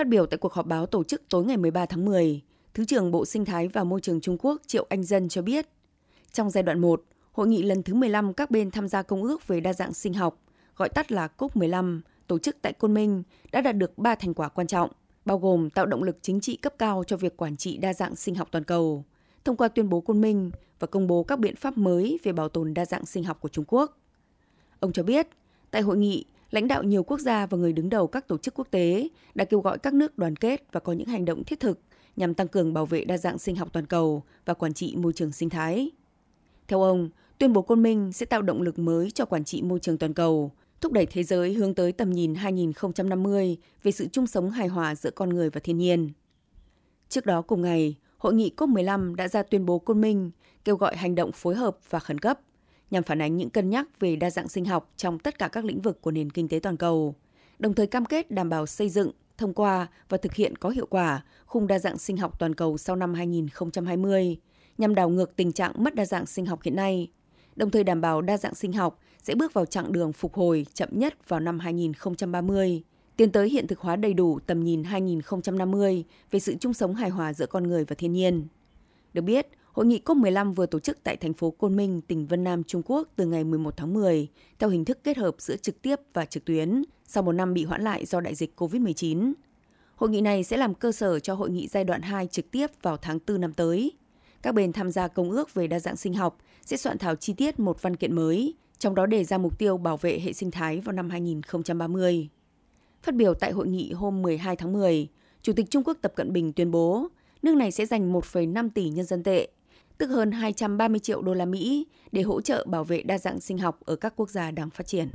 Phát biểu tại cuộc họp báo tổ chức tối ngày 13 tháng 10, Thứ trưởng Bộ Sinh thái và Môi trường Trung Quốc Triệu Anh Dân cho biết, trong giai đoạn 1, hội nghị lần thứ 15 các bên tham gia công ước về đa dạng sinh học, gọi tắt là COP15, tổ chức tại Côn Minh đã đạt được 3 thành quả quan trọng, bao gồm tạo động lực chính trị cấp cao cho việc quản trị đa dạng sinh học toàn cầu, thông qua tuyên bố Côn Minh và công bố các biện pháp mới về bảo tồn đa dạng sinh học của Trung Quốc. Ông cho biết, tại hội nghị, lãnh đạo nhiều quốc gia và người đứng đầu các tổ chức quốc tế đã kêu gọi các nước đoàn kết và có những hành động thiết thực nhằm tăng cường bảo vệ đa dạng sinh học toàn cầu và quản trị môi trường sinh thái. Theo ông, tuyên bố Côn Minh sẽ tạo động lực mới cho quản trị môi trường toàn cầu, thúc đẩy thế giới hướng tới tầm nhìn 2050 về sự chung sống hài hòa giữa con người và thiên nhiên. Trước đó cùng ngày, Hội nghị COP15 đã ra tuyên bố Côn Minh kêu gọi hành động phối hợp và khẩn cấp nhằm phản ánh những cân nhắc về đa dạng sinh học trong tất cả các lĩnh vực của nền kinh tế toàn cầu, đồng thời cam kết đảm bảo xây dựng, thông qua và thực hiện có hiệu quả khung đa dạng sinh học toàn cầu sau năm 2020 nhằm đảo ngược tình trạng mất đa dạng sinh học hiện nay, đồng thời đảm bảo đa dạng sinh học sẽ bước vào chặng đường phục hồi chậm nhất vào năm 2030, tiến tới hiện thực hóa đầy đủ tầm nhìn 2050 về sự chung sống hài hòa giữa con người và thiên nhiên. Được biết, Hội nghị COP15 vừa tổ chức tại thành phố Côn Minh, tỉnh Vân Nam, Trung Quốc từ ngày 11 tháng 10 theo hình thức kết hợp giữa trực tiếp và trực tuyến sau một năm bị hoãn lại do đại dịch COVID-19. Hội nghị này sẽ làm cơ sở cho hội nghị giai đoạn 2 trực tiếp vào tháng 4 năm tới. Các bên tham gia công ước về đa dạng sinh học sẽ soạn thảo chi tiết một văn kiện mới, trong đó đề ra mục tiêu bảo vệ hệ sinh thái vào năm 2030. Phát biểu tại hội nghị hôm 12 tháng 10, Chủ tịch Trung Quốc Tập Cận Bình tuyên bố nước này sẽ dành 1,5 tỷ nhân dân tệ, tức hơn 230 triệu đô la Mỹ để hỗ trợ bảo vệ đa dạng sinh học ở các quốc gia đang phát triển.